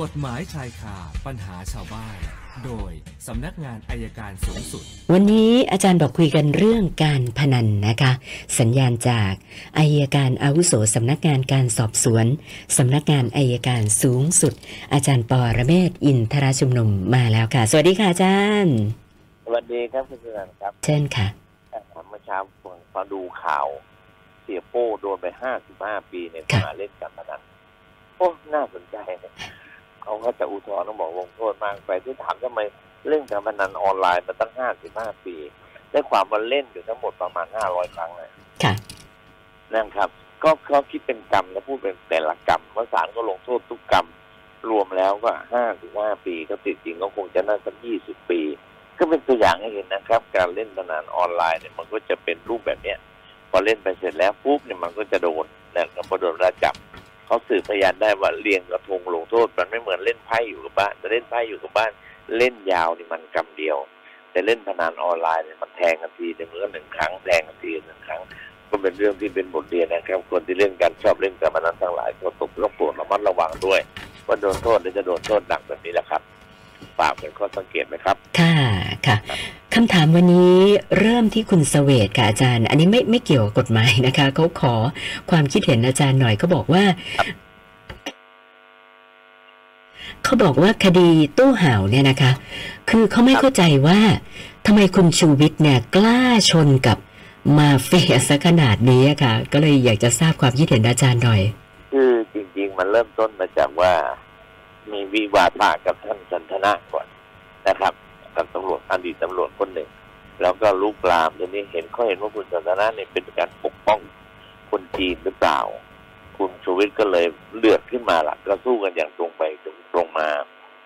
กฎหมายชายคาปัญหาชาวบ้าน โดยสำนักงานอายการสูงสุด วันนี้อาจารย์บอกคุยกันเรื่องการพนันนะคะ สัญญาณจากอายการอาวุโสสำนักงานการสอบสวนสำนักงานอายการสูงสุด อาจารย์ปอระเมศวร์อินทราชุมนุมมาแล้วค่ะ สวัสดีค่ะอาจารย์สวัสดีครับคุณสุนันท์ครับเช่นค่ะเมื่อเช้าผมฟังดูข่าวเสียโป้โดนไปห้าสิบห้าปีในข้อค่ะหาเล่นการพนันโอ้น่าสนใจนะ เขาก็จะอุทธรณ์ต้องบอกลงโทษมากไปที่ถามทำไมเล่นการพนันออนไลน์มาตั้งห้าสิบห้าปีได้ความมาเล่นอยู่ทั้งหมดประมาณห้าร้อยครั้งเลยค่ะนั่นครับ ก็เขาคิดเป็นกรรมแล้วพูดเป็นแต่ละกรรมเมื่อศาลก็ลงโทษทุกกรรม รวมแล้วก็ห้าถึงห้าปีก็ติดจริงก็คงจะน่าสักยี่สิบปี ก็เป็นตัวอย่างให้เห็นนะครับ การเล่นพนันออนไลน์เนี่ยมันก็จะเป็นรูปแบบเนี้ยพอเล่นไปเสร็จแล้วปุ๊บเนี่ยมันก็จะโดนนะครับพอโดนระจับ เขาสืบพยานได้ว่าเรียงกระทงลงโทษ มันไม่เหมือนเล่นไพ่อยู่กับบ้านแต่เล่นไพ่อยู่กับบ้าน เล่นยาวนี่มันกำเดียว แต่เล่นพนันออนไลน์เนี่ยมันแทงกันทีหนึ่งก็หนึ่งครั้งแทงกันทีหนึ่งครั้ง ก็เป็นเรื่องที่เป็นบทเรียนนะครับ คนที่เล่นกันชอบเล่นการพนันทั้งหลายก็ตกต้องปรดระมัดระวังด้วยว่าโดนโทษหรือจะโดนโทษหนักแบบนี้แหละครับฝากเป็นข้อสังเกตไหมครับ ค่ะ ค่ะคำถามวันนี้เริ่มที่คุณเสวตค่ะอาจารย์ อันนี้ไม่ไม่เกี่ยวกับกฎหมายนะคะเขาขอความคิดเห็นอาจารย์หน่อยเขาบอกว่าเขาบอกว่าคดีตู้ห่าวเนี่ยนะคะ คือเขาไม่เข้าใจว่าทำไมคุณชูวิทย์เนี่ยกล้าชนกับมาเฟียซะขนาดนี้ค่ะ ก็เลยอยากจะทราบความคิดเห็นอาจารย์หน่อย คือจริง ๆ มันเริ่มต้นมาจากว่า มีวิวาทะกับท่านสันทนาก่อนนะครับ กับตำรวจอดีตตำรวจคนหนึ่ง แล้วก็ลุกลามทีนี้เห็นเขาเห็นว่าคุณสันทนาเนี่ยเป็นการปกป้องคนจีนหรือเปล่า คุณชูวิทย์ก็เลยเลือดขึ้นมาละก็สู้กันอย่างตรงไปตรงมา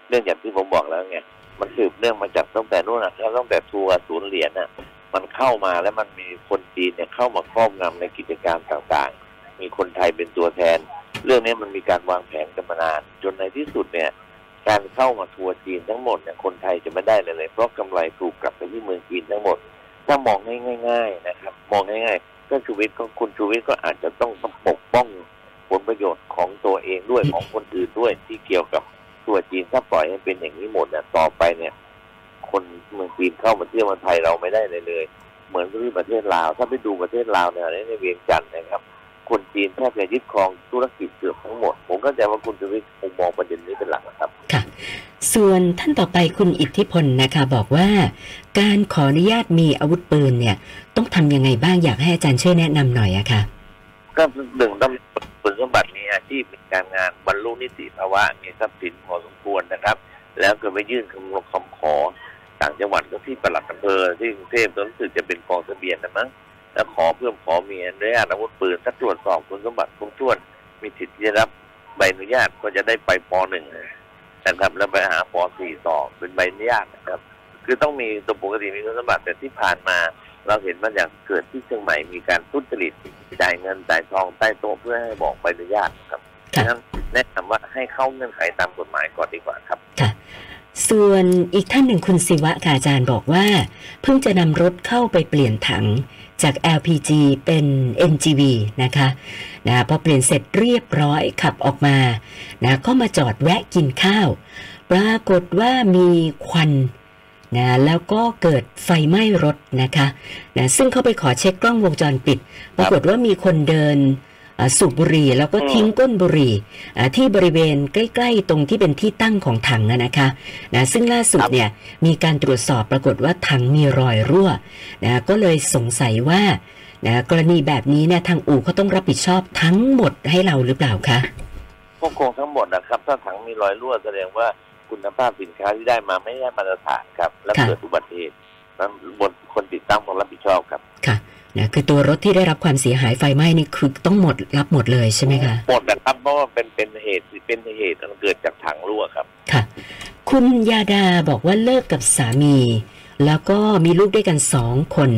เรื่องอย่างที่ผมบอกแล้วไงมันสืบเนื่องมาจากตั้งแต่นู้นนะตั้งแต่ทัวร์ศูนย์เหรียญน่ะ มันเข้ามาแล้วมันมีคนจีนเนี่ยเข้ามาครอบงำในกิจการต่างๆ มีคนไทยเป็นตัวแทน เรื่องนี้มันมีการวางแผนกันมานาน จนในที่สุดเนี่ย การเข้ามาทัวร์จีนทั้งหมดเนี่ยคนไทยจะไม่ได้เลยเลยเพราะกำไรถูกกลับไปที่เมืองจีนทั้งหมด ถ้ามองง่ายๆนะครับ มองง่ายๆ ก็ชูวิทย์ก็คุณชูวิทย์ก็อาจจะต้องปกป้องผลประโยชน์ของตัวเองด้วยของคนอื่นด้วยที่เกี่ยวกับทัวร์จีนถ้าปล่อยให้เป็นอย่างนี้หมดเนี่ยต่อไปเนี่ย คนเมืองจีนเข้ามาเที่ยวเมืองไทยเราไม่ได้เลยเลย เหมือนที่ประเทศลาว ถ้าไปดูประเทศลาวเนี่ยในเวียงจันทร์นะครับ คนจีนแทบจะยึดครองธุรกิจเกือบทั้งหมด ผมก็จะว่าคุณชูวิทย์คงมองประเด็นนี้เป็นหลักนะครับ ค่ะ ส่วนท่านต่อไปคุณอิทธิพลนะคะ บอกว่า การขออนุญาตมีอาวุธปืนเนี่ย ต้องทำยังไงบ้างอยากให้อาจารย์ช่วยแนะนำหน่อยอะค่ะก็หนึ่งต้องคุณสมบัติมีอาชีพมีการงานบรรลุนิติภาวะมีทรัพย์สินพอสมควรนะครับ แล้วก็ไปยื่นคำคำขอต่างจังหวัดก็ที่ปลัดอำเภอที่กรุงเทพตอนรู้สึกจะเป็นกองทะเบียนนะมั้ง แล้วขอเพิ่มขอมีอนุญาตอาวุธปืนถ้าตรวจสอบคุณสมบัติครบถ้วน มีสิทธิ์ที่จะรับใบอนุญาตก็จะได้ไปปหนึ่งนะครับแล้วไปหาปสี่ต่อเป็นใบอนุญาตนะครับ คือต้องมีตัวปกติมีคุณสมบัติแต่ที่ผ่านมา เราเห็นมาอย่างเกิดที่เชียงใหม่มีการทุจริตจ่ายเงินจ่ายทองใต้โต๊ะเพื่อให้บอกใบอนุญาตครับค่ะฉะนั้นแนะนำว่าให้เข้าเงื่อนไขตามกฎหมายก่อนดีกว่าครับค่ะส่วนอีกท่านหนึ่งคุณศิวะค่ะอาจารย์บอกว่า เพิ่งจะนำรถเข้าไปเปลี่ยนถัง จาก LPG เป็น NGV นะคะนะพอเปลี่ยนเสร็จเรียบร้อยขับออกมานะก็มาจอดแวะกินข้าว ปรากฏว่ามีควันนะแล้วก็เกิดไฟไหม้รถนะคะนะซึ่งเขาไปขอเช็คกล้องวงจรปิด ปรากฏว่ามีคนเดิน สูบบุหรี่แล้วก็ทิ้งก้นบุหรี่อ่าที่บริเวณใกล้ ๆ ตรงที่เป็นที่ตั้งของถังนะนะคะนะซึ่งล่าสุดครับเนี่ยมีการตรวจสอบปรากฏว่าถังมีรอยรั่วนะก็เลยสงสัยว่านะกรณีแบบนี้เนี่ยทางอู่เขาต้องรับผิดชอบทั้งหมดให้เราหรือเปล่าคะพวกโครงทั้งหมดนะครับ ถ้าถังมีรอยรั่วแสดงว่าคุณภาพสินค้าที่ได้มาไม่ได้มาตรฐานครับ และค่ะเกิดอุบัติเหตุนั้นบนคนติดตั้งต้องรับผิดชอบครับค่ะ นะคือตัวรถที่ได้รับความเสียหายไฟไหม้นี่คือต้องหมดรับหมดเลยใช่ไหมคะหมดนะครับเพราะว่าเป็นเป็นเหตุเป็นเหตุมันเกิดจากถังรั่วครับค่ะ คุณยาดาบอกว่าเลิกกับสามี แล้วก็มีลูกด้วยกันสองคน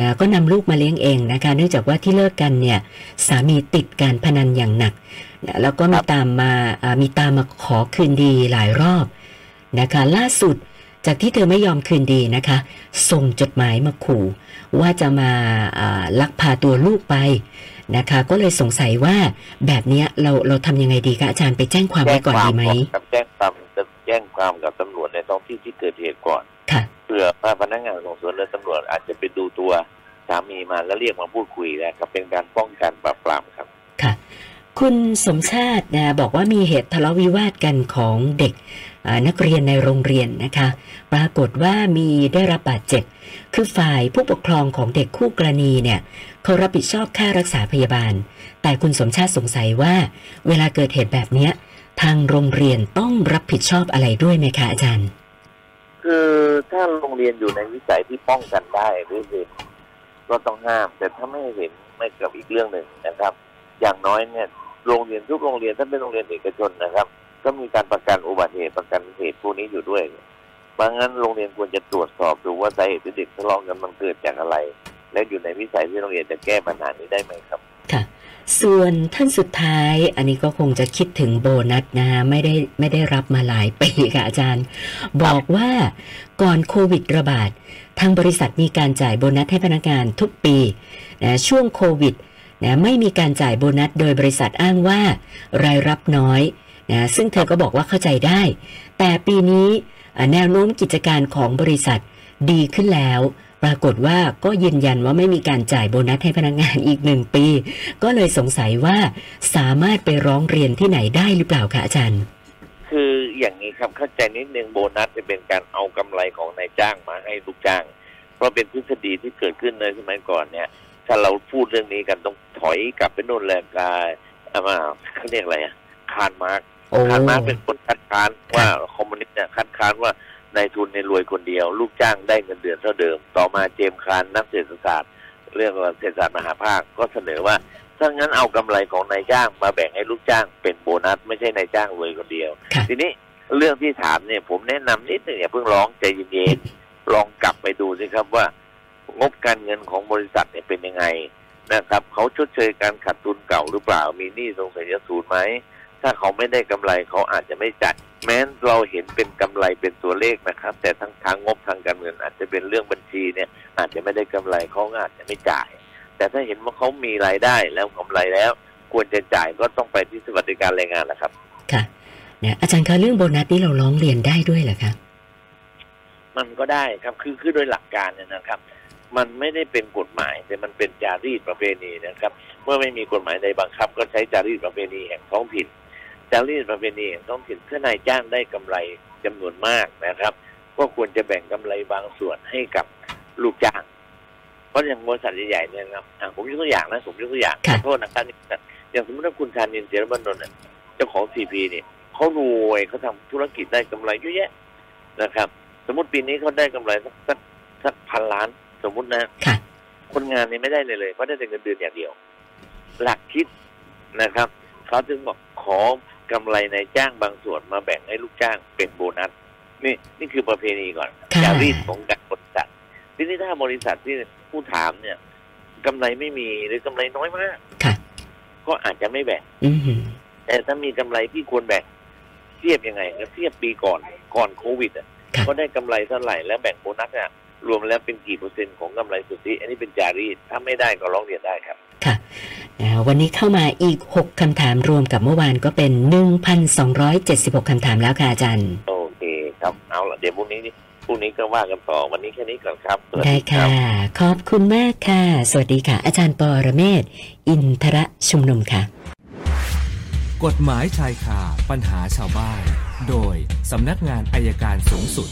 นะก็นำลูกมาเลี้ยงเองนะคะ เนื่องจากว่าที่เลิกกันเนี่ยสามีติดการพนันอย่างหนักนะแล้วก็มีตามมาอ่ามีตามมาขอคืนดีหลายรอบนะคะ ล่าสุด จากที่เธอไม่ยอมคืนดีนะคะ ส่งจดหมายมาขู่ ว่าจะมาอ่าลักพาตัวลูกไปนะคะ ก็เลยสงสัยว่าแบบเนี้ยเราเราทำยังไงดีคะอาจารย์ไปแจ้งความไว้ก่อนดีไหมกับแจ้งความแจ้งความกับตำรวจในท้องที่ที่เกิดเหตุก่อนค่ะเพื่อว่าพนักงานสอบสวนและตำรวจอาจจะไปดูตัวสามีมาแล้วเรียกมาพูดคุยนะครับเป็นการป้องกันปราบปรามครับ คุณสมชาตินะบอกว่ามีเหตุทะเลาะวิวาทกันของเด็กนักเรียนในโรงเรียนนะคะ ปรากฏว่ามีได้รับบาดเจ็บ คือฝ่ายผู้ปกครองของเด็กคู่กรณีเนี่ยเขารับผิดชอบค่ารักษาพยาบาล แต่คุณสมชาติสงสัยว่า เวลาเกิดเหตุแบบเนี้ยทางโรงเรียนต้องรับผิดชอบอะไรด้วยไหมคะอาจารย์ คือถ้าโรงเรียนอยู่ในวิสัยที่ป้องกันได้หรือเห็นก็ต้องห้าม แต่ถ้าไม่เห็นไม่กับอีกเรื่องหนึ่งนะครับ อย่างน้อยเนี่ย โรงเรียนทุกโรงเรียนถ้าเป็นโรงเรียนเอกชนนะครับ ก็มีการประกันอุบัติเหตุประกันเหตุพวกนี้อยู่ด้วยบางงั้นโรงเรียนควรจะตรวจสอบดูว่าสาเหตุที่เด็กทะเลาะกันมันเกิดจากอะไร และอยู่ในวิสัยที่โรงเรียนจะแก้ปัญหานี้ได้ไหมครับค่ะส่วนท่านสุดท้ายอันนี้ก็คงจะคิดถึงโบนัสนะไม่ได้ไม่ได้รับมาหลายปีค่ะอาจารย์ บอกว่าก่อนโควิดระบาด ทางบริษัทมีการจ่ายโบนัสให้พนักงานทุกปีนะช่วงโควิด นะไม่มีการจ่ายโบนัสโดยบริษัทอ้างว่ารายรับน้อยนะซึ่งเธอก็บอกว่าเข้าใจได้ แต่ปีนี้แนวโน้มกิจการของบริษัทดีขึ้นแล้ว ปรากฏว่าก็ยืนยันว่าไม่มีการจ่ายโบนัสให้พนักงานอีกหนึ่งปี ก็เลยสงสัยว่าสามารถไปร้องเรียนที่ไหนได้หรือเปล่าคะอาจารย์ คืออย่างนี้ครับเข้าใจนิดนึงโบนัสจะเป็นการเอากำไรของนายจ้างมาให้ลูกจ้าง เพราะเป็นทฤษฎีที่เกิดขึ้นในสมัยก่อนเนี่ย ถ้าเราพูดเรื่องนี้กันต้องถอยกลับไปโน่นแหละกายเอามาเขาเรียกอะไรอะคาร์ลมาร์กซ์โอ้คาร์ลมาร์กซ์เป็นคนคัดค้านว่าคอมมิวนิสต์เนี่ยคัดค้านว่านายทุนเนี่ยรวยคนเดียว ลูกจ้างได้เงินเดือนเท่าเดิม ต่อมาเจมส์คานนักเศรษฐศาสตร์เรื่องเศรษฐศาสตร์มหภาคก็เสนอว่าถ้างั้นเอากำไรของนายจ้างมาแบ่งให้ลูกจ้างเป็นโบนัส ไม่ใช่นายจ้างรวยคนเดียวค่ะทีนี้เรื่องที่ถามเนี่ยผมแนะนำนิดหนึ่งอย่าเพิ่งร้องใจเย็นๆลองกลับไปดูสิครับว่า งบการเงินของบริษัทเนี่ยเป็นยังไงนะครับเขาชดเชยการขาดทุนเก่าหรือเปล่า มีหนี้สงสัยจะสูญไหมถ้าเขาไม่ได้กำไรเขาอาจจะไม่จัด แม้นเราเห็นเป็นกำไรเป็นตัวเลขนะครับ แต่ทั้งทางงบทางการเงินอาจจะเป็นเรื่องบัญชีเนี่ย อาจจะไม่ได้กำไรเขาก็อาจจะไม่จ่าย แต่ถ้าเห็นว่าเขามีรายได้แล้วกำไรแล้ว ควรจะจ่ายก็ต้องไปที่สวัสดิการแรงงานนะครับ ค่ะนะอาจารย์คะเรื่องโบนัสนี่เราร้องเรียนได้ด้วยเหรอคะมันก็ได้ครับคือคือโดยหลักการเนี่ยนะครับ มันไม่ได้เป็นกฎหมาย แต่มันเป็นจารีตประเพณีนะครับ เมื่อไม่มีกฎหมายใดบังคับ ก็ใช้จารีตประเพณีแห่งท้องถิ่น จารีตประเพณีแห่งท้องถิ่นถ้านายจ้างได้กำไรจำนวนมากนะครับ ก็ควรจะแบ่งกำไรบางส่วนให้กับลูกจ้างเพราะอย่างบริษัทใหญ่ๆเนี่ยนะครับอะผมยกตัวอย่างนะผมยกตัวอย่างขค่ะอโทษนะครับอย่างสมมติว่าคุณชานินเจรบันนนท์น่ะเจ้าของซีพีเนี่ยเขารวยเขาทำธุรกิจได้กำไรเยอะแยะนะครับ สมมติปีนี้เขาได้กำไรสักสักสักพันล้าน สมมุตินะค่ะ คนงานนี่ไม่ได้เลยเลยเขาได้แต่เงินเดือนอย่างเดียว หลักคิดนะครับเขาจึงบอกขอกำไรในจ้างบางส่วนมาแบ่งให้ลูกจ้างเป็นโบนัสนี่นี่คือประเพณีก่อนค่ะจารีตของการบริษัททีนี้ถ้าบริษัทที่ผู้ถามเนี่ยกำไรไม่มีหรือกำไรน้อยมากค่ะก็อาจจะไม่แบ่งอืมแต่ถ้ามีกำไรที่ควรแบ่งเทียบยังไงก็เทียบปีก่อนก่อนโควิดอะค่ะก็ได้กำไรเท่าไหร่แล้วแบ่งโบนัสอะ รวมแล้วเป็นกี่เปอร์เซ็นต์ของกำไรสุทธิ อันนี้เป็นจารีตถ้าไม่ได้ก็ร้องเรียนได้ครับ ค่ะนะวันนี้เข้ามาอีก 6คำถามรวมกับเมื่อวานก็เป็น 1,276คำถามแล้วค่ะอาจารย์ โอเคครับ เอาละเดี๋ยวพรุ่งนี้นี่พรุ่งนี้ก็ว่ากันต่อวันนี้แค่นี้ก่อนครับสวัสได้ดีครัค่ะบขอบคุณมากค่ะ สวัสดีค่ะ อาจารย์ปอระเมศ อินทระชุมนุมค่ะ กฎหมายชายคาปัญหาชาวบ้าน โดยสำนักงานอายการสูงสุด